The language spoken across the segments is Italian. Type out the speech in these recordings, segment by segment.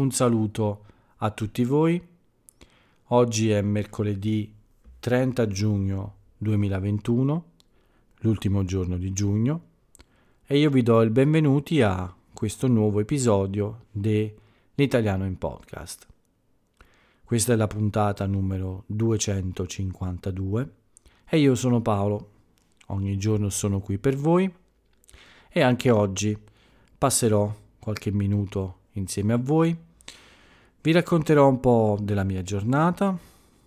un saluto a tutti voi. Oggi è mercoledì 30 giugno 2021, l'ultimo giorno di giugno, e io vi do il benvenuti a questo nuovo episodio dell'Italiano in Podcast. Questa è la puntata numero 252 e io sono Paolo. Ogni giorno sono qui per voi e anche oggi passerò qualche minuto insieme a voi. Vi racconterò un po' della mia giornata,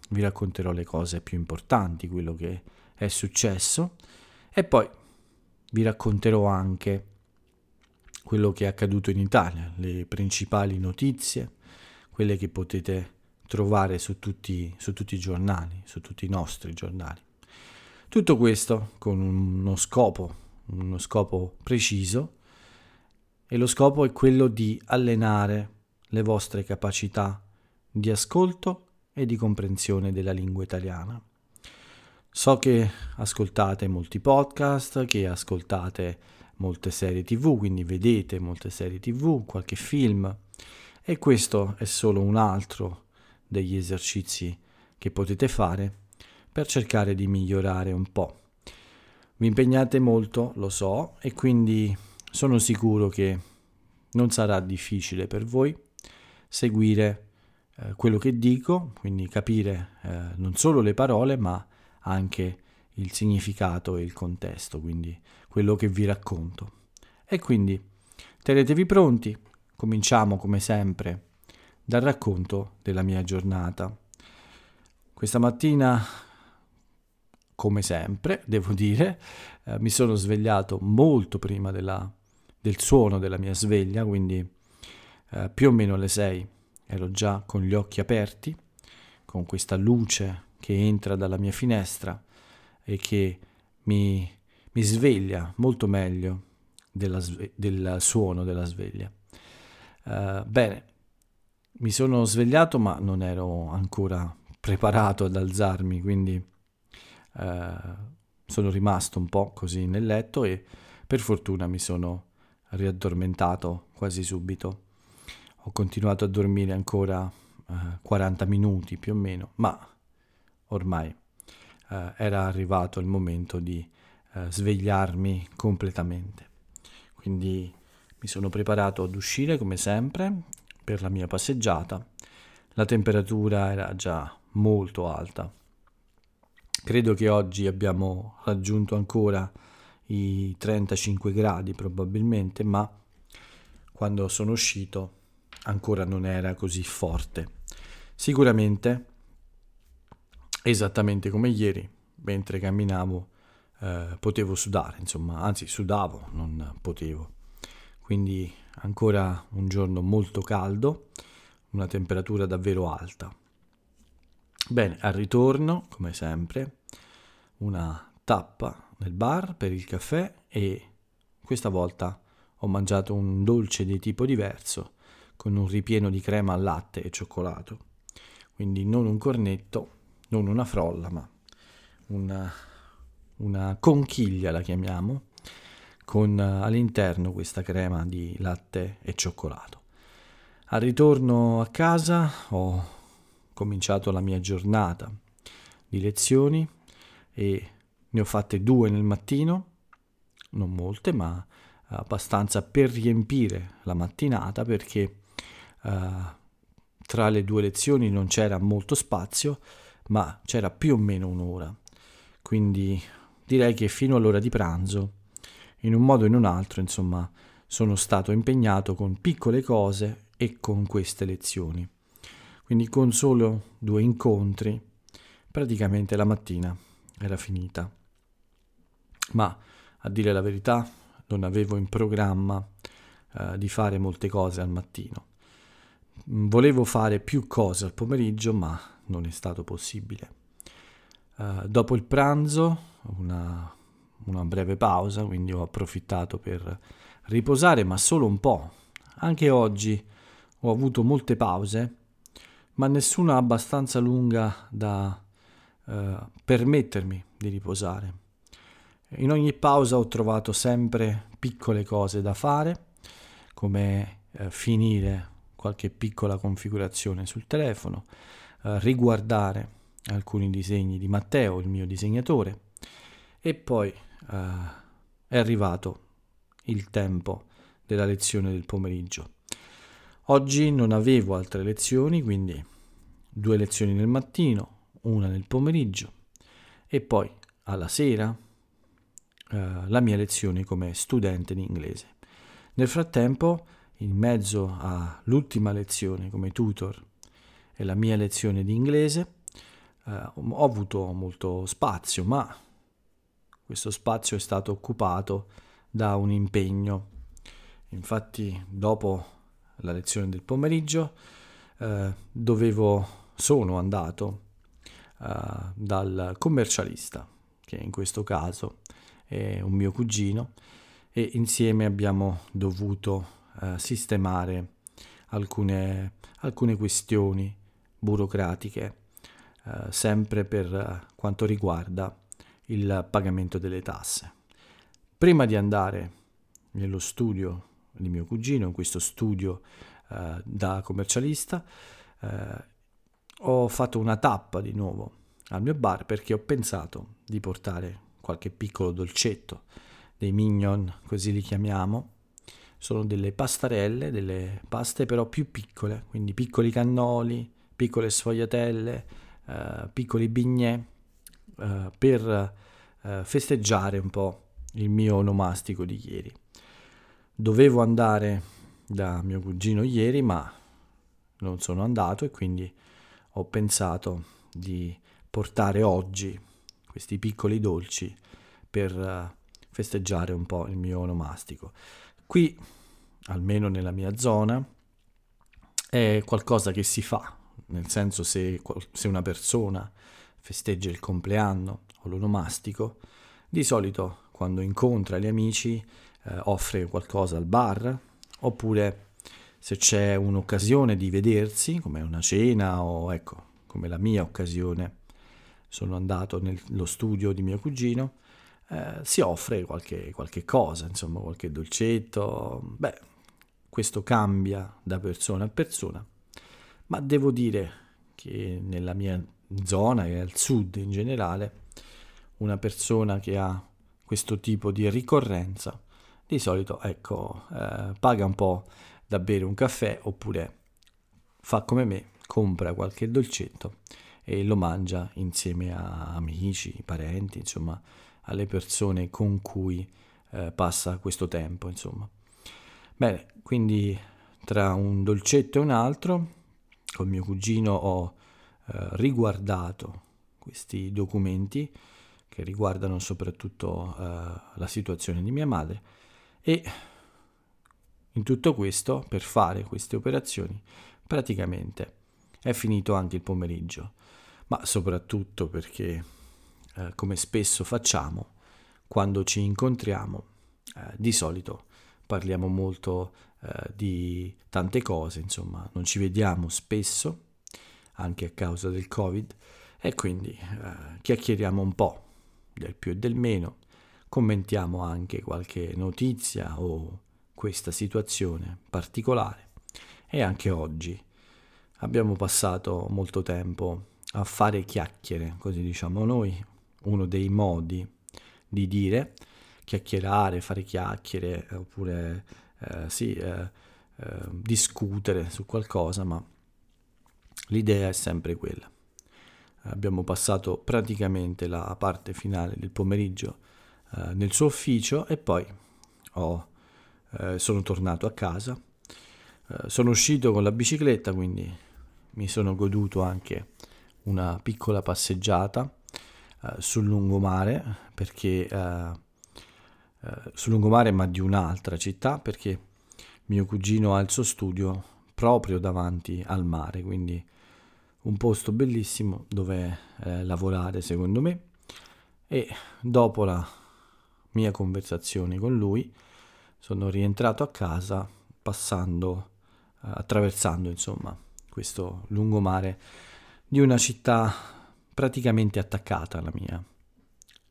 vi racconterò le cose più importanti, quello che è successo e poi vi racconterò anche quello che è accaduto in Italia, le principali notizie, quelle che potete trovare su tutti, su tutti i giornali, su tutti i nostri giornali. Tutto questo con uno scopo, uno scopo preciso e lo scopo è quello di allenare le vostre capacità di ascolto e di comprensione della lingua italiana. So che ascoltate molti podcast, che ascoltate molte serie tv, quindi vedete molte serie tv, qualche film e questo è solo un altro degli esercizi che potete fare per cercare di migliorare un po'. Vi impegnate molto, lo so, e quindi sono sicuro che non sarà difficile per voi seguire eh, quello che dico, quindi capire eh, non solo le parole, ma anche il significato e il contesto, quindi quello che vi racconto. E quindi tenetevi pronti, cominciamo come sempre dal racconto della mia giornata. Questa mattina come sempre, devo dire, eh, mi sono svegliato molto prima della, del suono della mia sveglia, quindi eh, più o meno alle 6 ero già con gli occhi aperti, con questa luce che entra dalla mia finestra e che mi, mi sveglia molto meglio della, del suono della sveglia. Uh, bene, mi sono svegliato ma non ero ancora preparato ad alzarmi, quindi eh, sono rimasto un po' così nel letto e per fortuna mi sono riaddormentato quasi subito. Ho continuato a dormire ancora eh, 40 minuti più o meno, ma ormai eh, era arrivato il momento di eh, svegliarmi completamente. Quindi mi sono preparato ad uscire come sempre per la mia passeggiata. La temperatura era già molto alta, Credo che oggi abbiamo raggiunto ancora i 35 gradi probabilmente, ma quando sono uscito ancora non era così forte. Sicuramente, esattamente come ieri, mentre camminavo, eh, potevo sudare, insomma, anzi sudavo, non potevo. Quindi ancora un giorno molto caldo, una temperatura davvero alta. Bene, al ritorno, come sempre, una tappa nel bar per il caffè e questa volta ho mangiato un dolce di tipo diverso con un ripieno di crema al latte e cioccolato. Quindi non un cornetto, non una frolla, ma una, una conchiglia la chiamiamo, con all'interno questa crema di latte e cioccolato. Al ritorno a casa ho cominciato la mia giornata di lezioni e ne ho fatte due nel mattino, non molte, ma abbastanza per riempire la mattinata perché uh, tra le due lezioni non c'era molto spazio, ma c'era più o meno un'ora. Quindi direi che fino all'ora di pranzo, in un modo o in un altro, insomma, sono stato impegnato con piccole cose e con queste lezioni. Quindi con solo due incontri, praticamente la mattina era finita. Ma a dire la verità, non avevo in programma eh, di fare molte cose al mattino. Volevo fare più cose al pomeriggio, ma non è stato possibile. Uh, dopo il pranzo, una, una, breve pausa, quindi ho approfittato per riposare, ma solo un po'. Anche oggi ho avuto molte pause ma nessuna abbastanza lunga da eh, permettermi di riposare. In ogni pausa ho trovato sempre piccole cose da fare, come eh, finire qualche piccola configurazione sul telefono, eh, riguardare alcuni disegni di Matteo, il mio disegnatore, e poi eh, è arrivato il tempo della lezione del pomeriggio. Oggi non avevo altre lezioni, quindi due lezioni nel mattino, una nel pomeriggio e poi alla sera eh, la mia lezione come studente di inglese. Nel frattempo, in mezzo all'ultima lezione come tutor e la mia lezione di inglese, eh, ho avuto molto spazio, ma questo spazio è stato occupato da un impegno. Infatti, dopo la lezione del pomeriggio, eh, dovevo, sono andato eh, dal commercialista, che in questo caso è un mio cugino, e insieme abbiamo dovuto eh, sistemare alcune, alcune questioni burocratiche eh, sempre per eh, quanto riguarda il pagamento delle tasse. Prima di andare nello studio di mio cugino, in questo studio eh, da commercialista, eh, ho fatto una tappa di nuovo al mio bar perché ho pensato di portare qualche piccolo dolcetto, dei mignon, così li chiamiamo. Sono delle pastarelle, delle paste però più piccole, quindi piccoli cannoli, piccole sfogliatelle, eh, piccoli bignè eh, per eh, festeggiare un po' il mio onomastico di ieri. Dovevo andare da mio cugino ieri, ma non sono andato e quindi ho pensato di portare oggi questi piccoli dolci per uh, festeggiare un po' il mio onomastico. Qui, almeno nella mia zona, è qualcosa che si fa nel senso se, se una persona festeggia il compleanno o l'onomastico, di solito quando incontra gli amici eh, offre qualcosa al bar, oppure se c'è un'occasione di vedersi, come una cena o ecco, come la mia occasione, sono andato nello studio di mio cugino, eh, si offre qualche, qualche cosa, insomma qualche dolcetto, beh, questo cambia da persona a persona, ma devo dire che nella mia zona e al sud in generale, una persona che ha questo tipo di ricorrenza, di solito ecco, eh, paga un po' da bere un caffè oppure fa come me, compra qualche dolcetto e lo mangia insieme a amici, parenti, insomma, alle persone con cui eh, passa questo tempo, insomma. Bene, quindi tra un dolcetto e un altro con mio cugino ho eh, riguardato questi documenti che riguardano soprattutto eh, la situazione di mia madre e in tutto questo, per fare queste operazioni, praticamente è finito anche il pomeriggio, ma soprattutto perché, eh, come spesso facciamo, quando ci incontriamo, eh, di solito parliamo molto eh, di tante cose, insomma, non ci vediamo spesso, anche a causa del Covid, e quindi eh, chiacchieriamo un po' del più e del meno, commentiamo anche qualche notizia o questa situazione particolare. E anche oggi abbiamo passato molto tempo a fare chiacchiere, così diciamo noi, uno dei modi di dire chiacchierare, fare chiacchiere oppure eh, sì, eh, eh, discutere su qualcosa, ma l'idea è sempre quella. Abbiamo passato praticamente la parte finale del pomeriggio eh, nel suo ufficio e poi ho, eh, sono tornato a casa. sono uscito con la bicicletta, quindi mi sono goduto anche una piccola passeggiata sul lungomare perché eh, sul lungomare ma di un'altra città perché mio cugino ha il suo studio proprio davanti al mare, quindi un posto bellissimo dove eh, lavorare secondo me. E dopo la mia conversazione con lui sono rientrato a casa passando eh, attraversando insomma questo lungomare di una città praticamente attaccata alla mia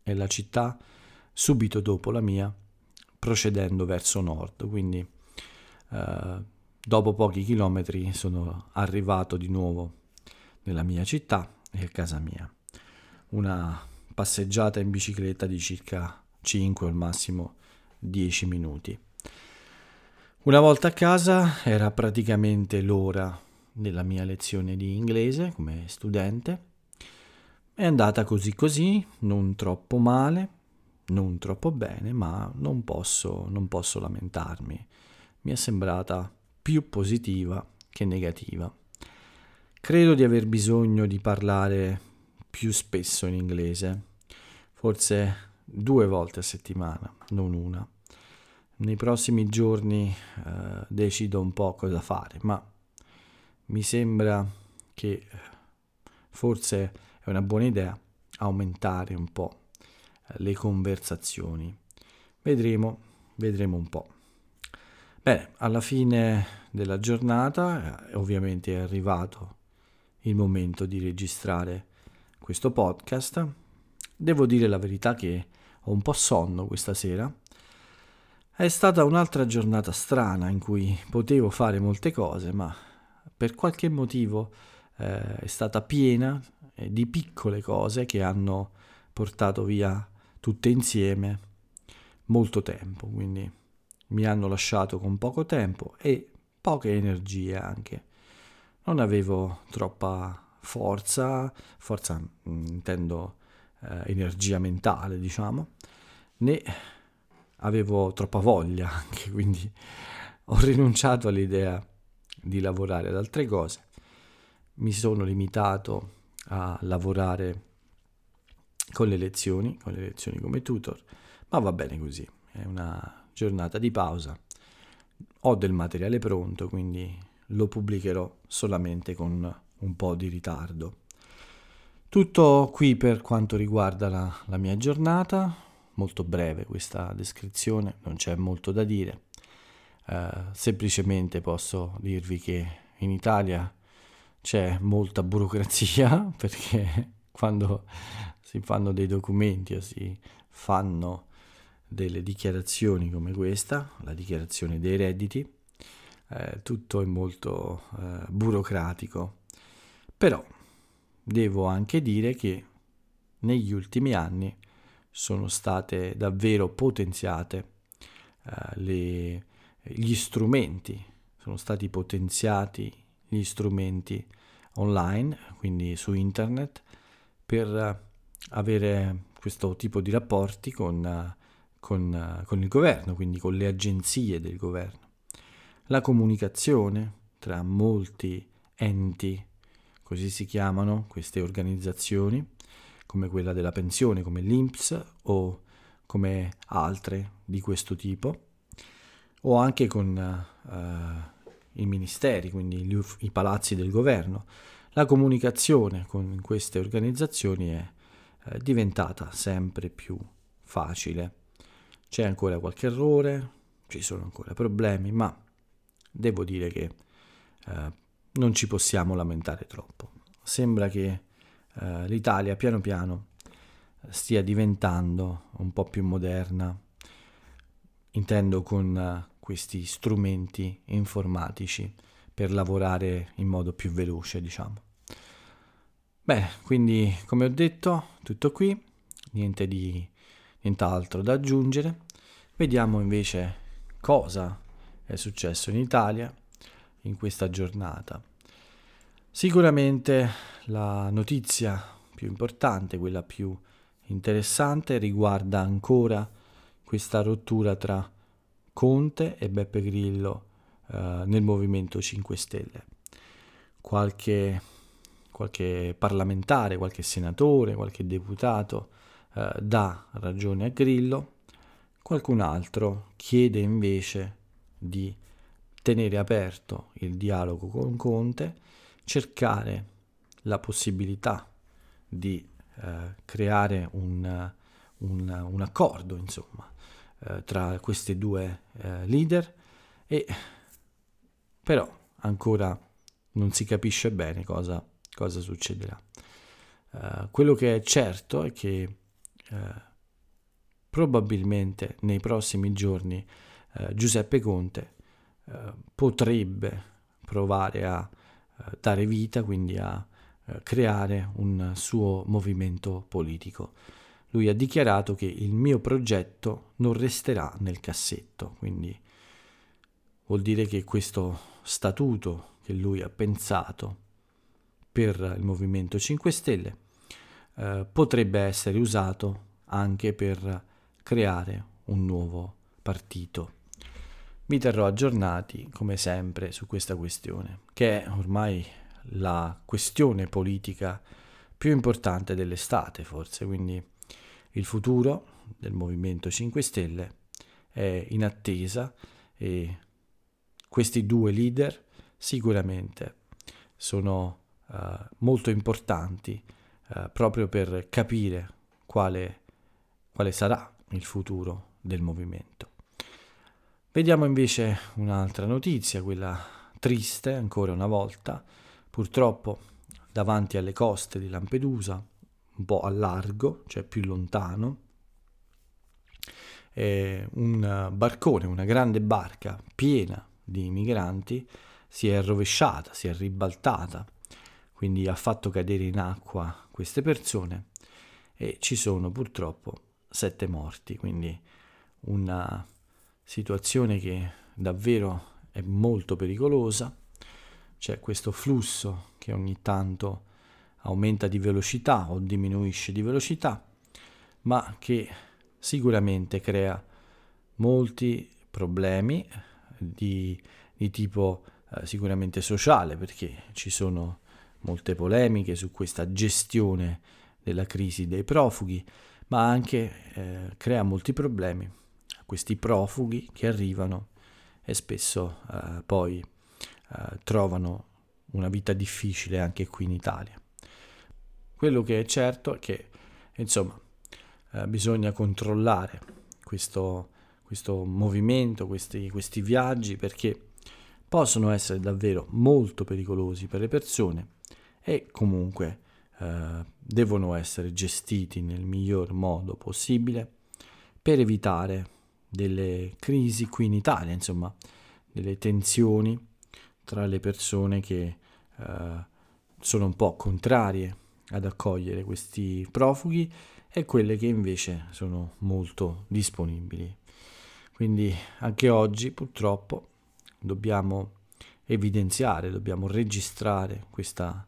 è la città subito dopo la mia, procedendo verso nord. Quindi eh, dopo pochi chilometri sono arrivato di nuovo nella mia città e a casa mia. Una passeggiata in bicicletta di circa 5 o al massimo 10 minuti. Una volta a casa era praticamente l'ora della mia lezione di inglese come studente. È andata così così, non troppo male, non troppo bene, ma non posso, non posso lamentarmi. Mi è sembrata più positiva che negativa. Credo di aver bisogno di parlare più spesso in inglese, forse due volte a settimana, non una. Nei prossimi giorni eh, decido un po' cosa fare, ma mi sembra che forse è una buona idea aumentare un po' le conversazioni. Vedremo, vedremo un po'. Bene, alla fine della giornata eh, ovviamente è arrivato il momento di registrare questo podcast. Devo dire la verità che ho un po' sonno questa sera. È stata un'altra giornata strana in cui potevo fare molte cose, ma per qualche motivo eh, è stata piena eh, di piccole cose che hanno portato via tutte insieme molto tempo, quindi mi hanno lasciato con poco tempo e poche energie anche. Non avevo troppa forza, forza mm, intendo eh, energia mentale, diciamo, né avevo troppa voglia anche, quindi ho rinunciato all'idea di lavorare ad altre cose. Mi sono limitato a lavorare con le lezioni, con le lezioni come tutor, ma va bene così, è una giornata di pausa. Ho del materiale pronto, quindi lo pubblicherò solamente con un po' di ritardo. Tutto qui per quanto riguarda la, la mia giornata, molto breve questa descrizione, non c'è molto da dire. Uh, semplicemente posso dirvi che in Italia c'è molta burocrazia perché quando si fanno dei documenti o si fanno delle dichiarazioni come questa, la dichiarazione dei redditi, eh, tutto è molto eh, burocratico. Però devo anche dire che negli ultimi anni sono state davvero potenziate eh, le, gli strumenti, sono stati potenziati gli strumenti online, quindi su internet, per avere questo tipo di rapporti con, con, con il governo, quindi con le agenzie del governo. La comunicazione tra molti enti, così si chiamano queste organizzazioni, come quella della pensione, come l'INPS o come altre di questo tipo, o anche con uh, i ministeri, quindi gli, i palazzi del governo. La comunicazione con queste organizzazioni è eh, diventata sempre più facile. C'è ancora qualche errore, ci sono ancora problemi, ma devo dire che eh, non ci possiamo lamentare troppo. Sembra che eh, l'Italia piano piano stia diventando un po' più moderna, intendo con eh, questi strumenti informatici per lavorare in modo più veloce, diciamo. Bene, quindi come ho detto, tutto qui, niente di nient'altro da aggiungere. Vediamo invece cosa è successo in Italia in questa giornata. Sicuramente la notizia più importante, quella più interessante, riguarda ancora questa rottura tra Conte e Beppe Grillo eh, nel Movimento 5 Stelle. Qualche qualche parlamentare, qualche senatore, qualche deputato eh, dà ragione a Grillo, qualcun altro chiede invece di tenere aperto il dialogo con Conte, cercare la possibilità di eh, creare un, un, un, accordo insomma, eh, tra questi due eh, leader e però ancora non si capisce bene cosa cosa succederà. Uh, quello che è certo è che uh, probabilmente nei prossimi giorni uh, Giuseppe Conte eh, potrebbe provare a eh, dare vita, quindi a eh, creare un suo movimento politico. Lui ha dichiarato che il mio progetto non resterà nel cassetto, quindi vuol dire che questo statuto che lui ha pensato per il Movimento 5 Stelle eh, potrebbe essere usato anche per creare un nuovo partito. Vi terrò aggiornati come sempre su questa questione, che è ormai la questione politica più importante dell'estate forse, quindi il futuro del Movimento 5 Stelle è in attesa e questi due leader sicuramente sono uh, molto importanti uh, proprio per capire quale, quale sarà il futuro del movimento. Vediamo invece un'altra notizia, quella triste ancora una volta, Purtroppo davanti alle coste di Lampedusa, un po' a largo, cioè più lontano, un barcone, una grande barca piena di migranti si è rovesciata, si è ribaltata, quindi ha fatto cadere in acqua queste persone e ci sono purtroppo sette morti, quindi una situazione che davvero è molto pericolosa. C'è questo flusso che ogni tanto aumenta di velocità o diminuisce di velocità, ma che sicuramente crea molti problemi di, di tipo eh, sicuramente sociale, perché ci sono molte polemiche su questa gestione della crisi dei profughi, ma anche eh, crea molti problemi a questi profughi che arrivano e spesso eh, poi eh, trovano una vita difficile anche qui in Italia. Quello che è certo è che, insomma, eh, bisogna controllare questo, questo movimento, questi, questi viaggi, perché possono essere davvero molto pericolosi per le persone e comunque eh, devono essere gestiti nel miglior modo possibile per evitare delle crisi qui in Italia, insomma, delle tensioni tra le persone che eh, sono un po' contrarie ad accogliere questi profughi e quelle che invece sono molto disponibili. Quindi anche oggi purtroppo dobbiamo evidenziare, dobbiamo registrare questa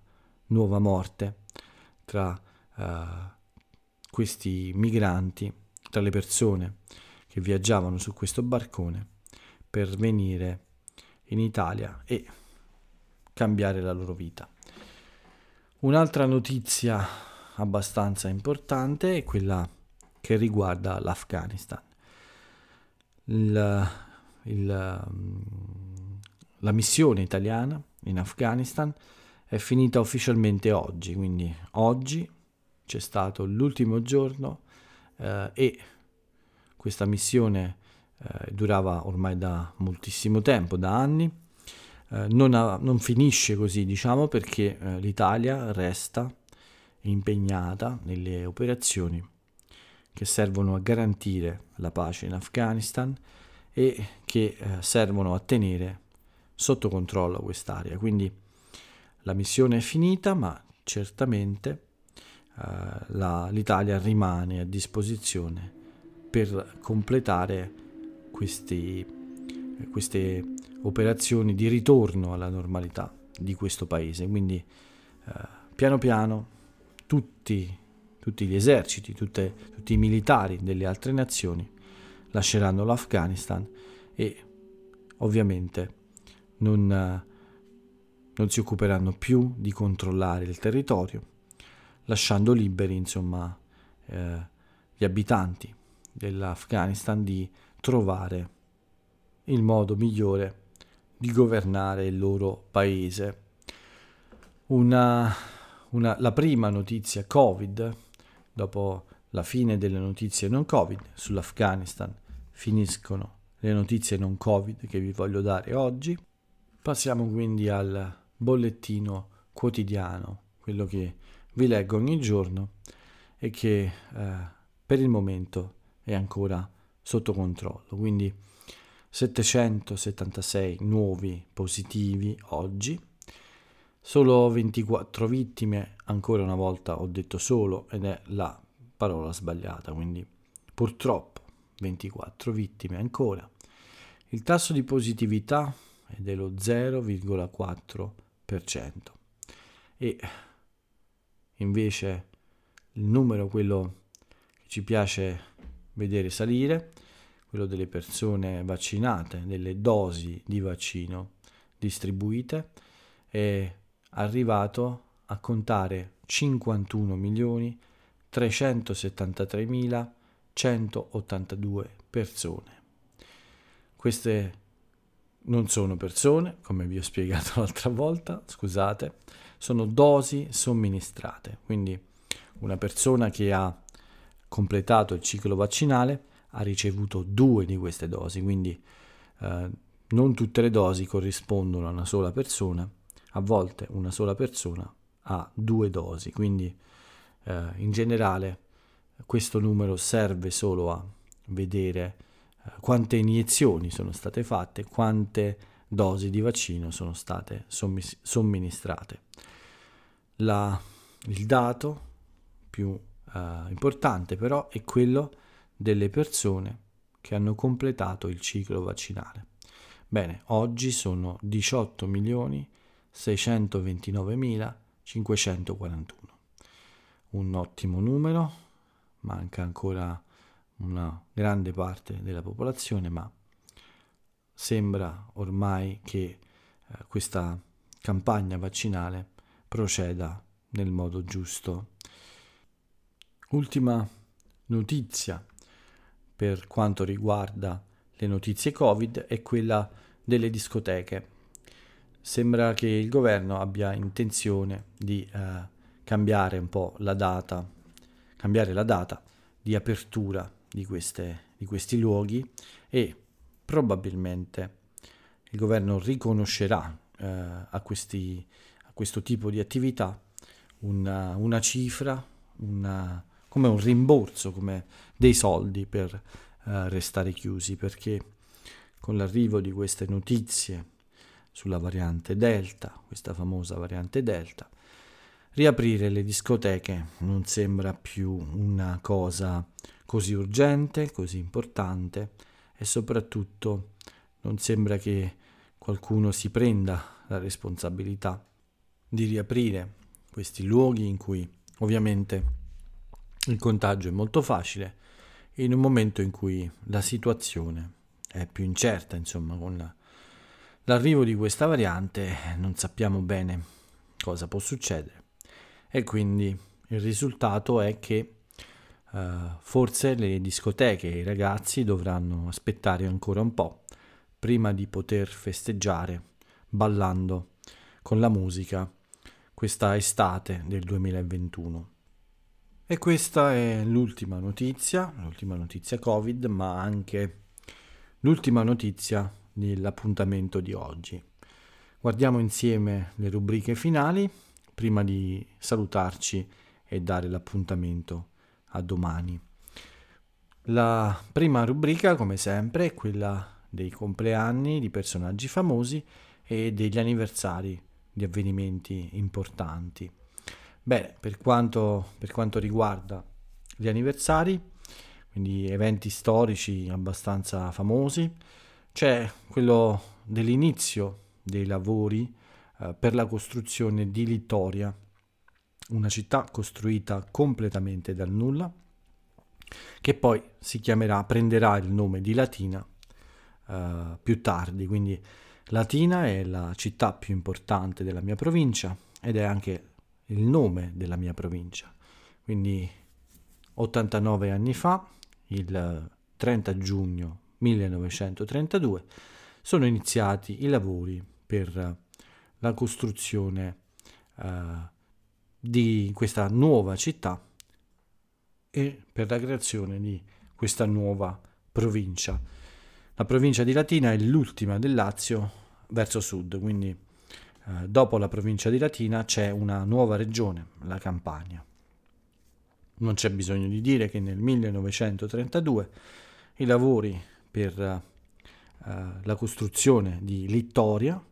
nuova morte tra uh, questi migranti, tra le persone che viaggiavano su questo barcone per venire in Italia e cambiare la loro vita. Un'altra notizia abbastanza importante è quella che riguarda l'Afghanistan. Il, il, la missione italiana in Afghanistan è finita ufficialmente oggi, quindi oggi c'è stato l'ultimo giorno eh, e questa missione eh, durava ormai da moltissimo tempo, da anni. Eh, non, ha, non, finisce così, diciamo, perché eh, l'Italia resta impegnata nelle operazioni che servono a garantire la pace in Afghanistan e che eh, servono a tenere sotto controllo quest'area. Quindi la missione è finita, ma certamente eh, la, l'Italia rimane a disposizione per completare questi, queste operazioni di ritorno alla normalità di questo paese. Quindi eh, piano piano tutti, tutti gli eserciti, tutte, tutti i militari delle altre nazioni lasceranno l'Afghanistan e ovviamente non, non si occuperanno più di controllare il territorio, lasciando liberi insomma eh, gli abitanti dell'Afghanistan di trovare il modo migliore di governare il loro paese. Una, una, la prima notizia Covid, dopo la fine delle notizie non Covid sull'Afghanistan, finiscono le notizie non Covid che vi voglio dare oggi. Passiamo quindi al bollettino quotidiano, quello che vi leggo ogni giorno e che eh, per il momento è ancora sotto controllo. Quindi 776 nuovi positivi oggi, solo 24 vittime, ancora una volta ho detto solo ed è la parola sbagliata, quindi purtroppo 24 vittime ancora. Il tasso di positività è dello 0,4% e invece il numero, quello che ci piace vedere salire, quello delle persone vaccinate, delle dosi di vaccino distribuite, è arrivato a contare 51 milioni 373.182 persone. Queste non sono persone, come vi ho spiegato l'altra volta, scusate, sono dosi somministrate. Quindi una persona che ha completato il ciclo vaccinale ha ricevuto due di queste dosi, quindi eh, non tutte le dosi corrispondono a una sola persona, a volte una sola persona ha due dosi, quindi eh, in generale questo numero serve solo a vedere eh, quante iniezioni sono state fatte, quante dosi di vaccino sono state sommis- somministrate. La, il dato più eh, importante però è quello delle persone che hanno completato il ciclo vaccinale. Bene, oggi sono 18 milioni 629.541. Un ottimo numero, manca ancora una grande parte della popolazione, ma sembra ormai che eh, questa campagna vaccinale proceda nel modo giusto. Ultima notizia per quanto riguarda le notizie Covid è quella delle discoteche. Sembra che il governo abbia intenzione di eh, cambiare un po' la data, cambiare la data di apertura di, queste, di questi luoghi e probabilmente il governo riconoscerà eh, a, questi, a, questo tipo di attività una, una cifra, una, come un rimborso, come dei soldi per uh, restare chiusi, perché con l'arrivo di queste notizie sulla variante Delta, questa famosa variante Delta, riaprire le discoteche non sembra più una cosa così urgente, così importante e soprattutto non sembra che qualcuno si prenda la responsabilità di riaprire questi luoghi in cui ovviamente il contagio è molto facile in un momento in cui la situazione è più incerta, insomma, con la, l'arrivo di questa variante non sappiamo bene cosa può succedere e quindi il risultato è che uh, forse le discoteche e i ragazzi dovranno aspettare ancora un po' prima di poter festeggiare ballando con la musica questa estate del 2021. E questa è l'ultima notizia, l'ultima notizia Covid, ma anche l'ultima notizia dell'appuntamento di oggi. Guardiamo insieme le rubriche finali prima di salutarci e dare l'appuntamento a domani. La prima rubrica, come sempre, è quella dei compleanni di personaggi famosi e degli anniversari di avvenimenti importanti. Beh, per quanto, per quanto riguarda gli anniversari, quindi eventi storici abbastanza famosi, c'è quello dell'inizio dei lavori eh, per la costruzione di Littoria, una città costruita completamente dal nulla, che poi si chiamerà, prenderà il nome di Latina eh, più tardi, quindi Latina è la città più importante della mia provincia ed è anche il nome della mia provincia. Quindi 89 anni fa, il 30 giugno 1932, sono iniziati i lavori per la costruzione uh, di questa nuova città e per la creazione di questa nuova provincia. La provincia di Latina è l'ultima del Lazio verso sud, quindi eh, dopo la provincia di Latina c'è una nuova regione, la Campania. Non c'è bisogno di dire che nel 1932 i lavori per eh, la costruzione di Littoria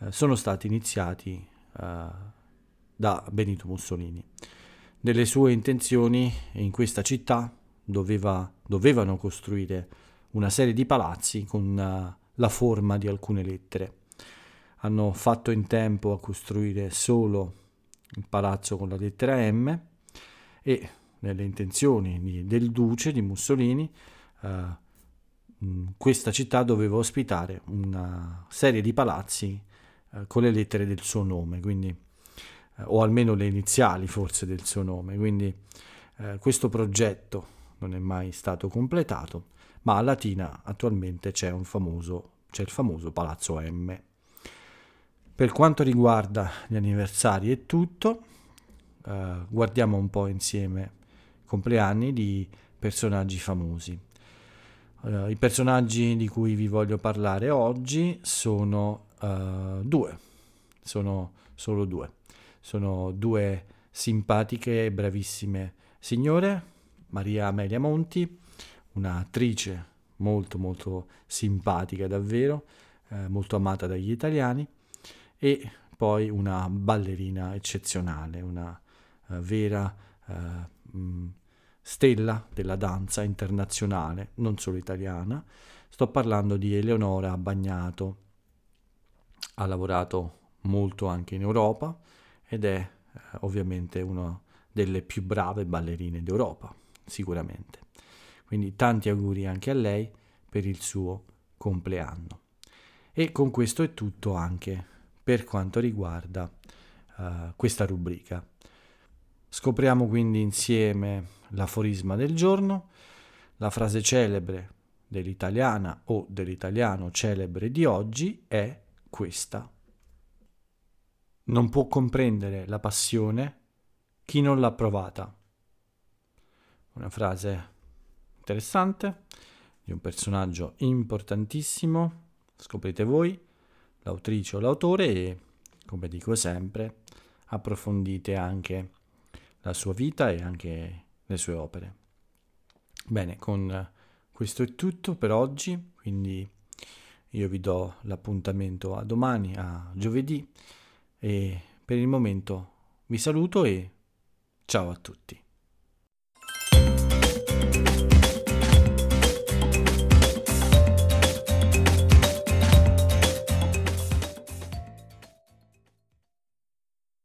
eh, sono stati iniziati eh, da Benito Mussolini. Delle sue intenzioni in questa città doveva, dovevano costruire una serie di palazzi con la forma di alcune lettere. Hanno fatto in tempo a costruire solo il palazzo con la lettera M e nelle intenzioni di, del duce di Mussolini uh, questa città doveva ospitare una serie di palazzi uh, con le lettere del suo nome, quindi, uh, o almeno le iniziali forse del suo nome. Quindi questo progetto non è mai stato completato, ma a Latina attualmente c'è, famoso, c'è il famoso Palazzo M. Per quanto riguarda gli anniversari è tutto, uh, guardiamo un po' insieme compleanni di personaggi famosi. Uh, I personaggi di cui vi voglio parlare oggi sono uh, due, sono solo due. Sono due simpatiche e bravissime signore, Maria Amelia Monti, un'attrice molto molto simpatica davvero, eh, molto amata dagli italiani, e poi una ballerina eccezionale, una uh, vera uh, mh, stella della danza internazionale, non solo italiana. Sto parlando di Eleonora Bagnato. Ha lavorato molto anche in Europa ed è uh, ovviamente una delle più brave ballerine d'Europa, sicuramente. Quindi tanti auguri anche a lei per il suo compleanno. E con questo è tutto anche per quanto riguarda uh, questa rubrica. Scopriamo quindi insieme l'aforisma del giorno, la frase celebre dell'italiana o dell'italiano celebre di oggi è questa. Non può comprendere la passione chi non l'ha provata. Una frase interessante di un personaggio importantissimo, scoprite voi l'autrice o l'autore e, come dico sempre, approfondite anche la sua vita e anche le sue opere. Bene, con questo è tutto per oggi, quindi io vi do l'appuntamento a domani, a giovedì e per il momento vi saluto e ciao a tutti.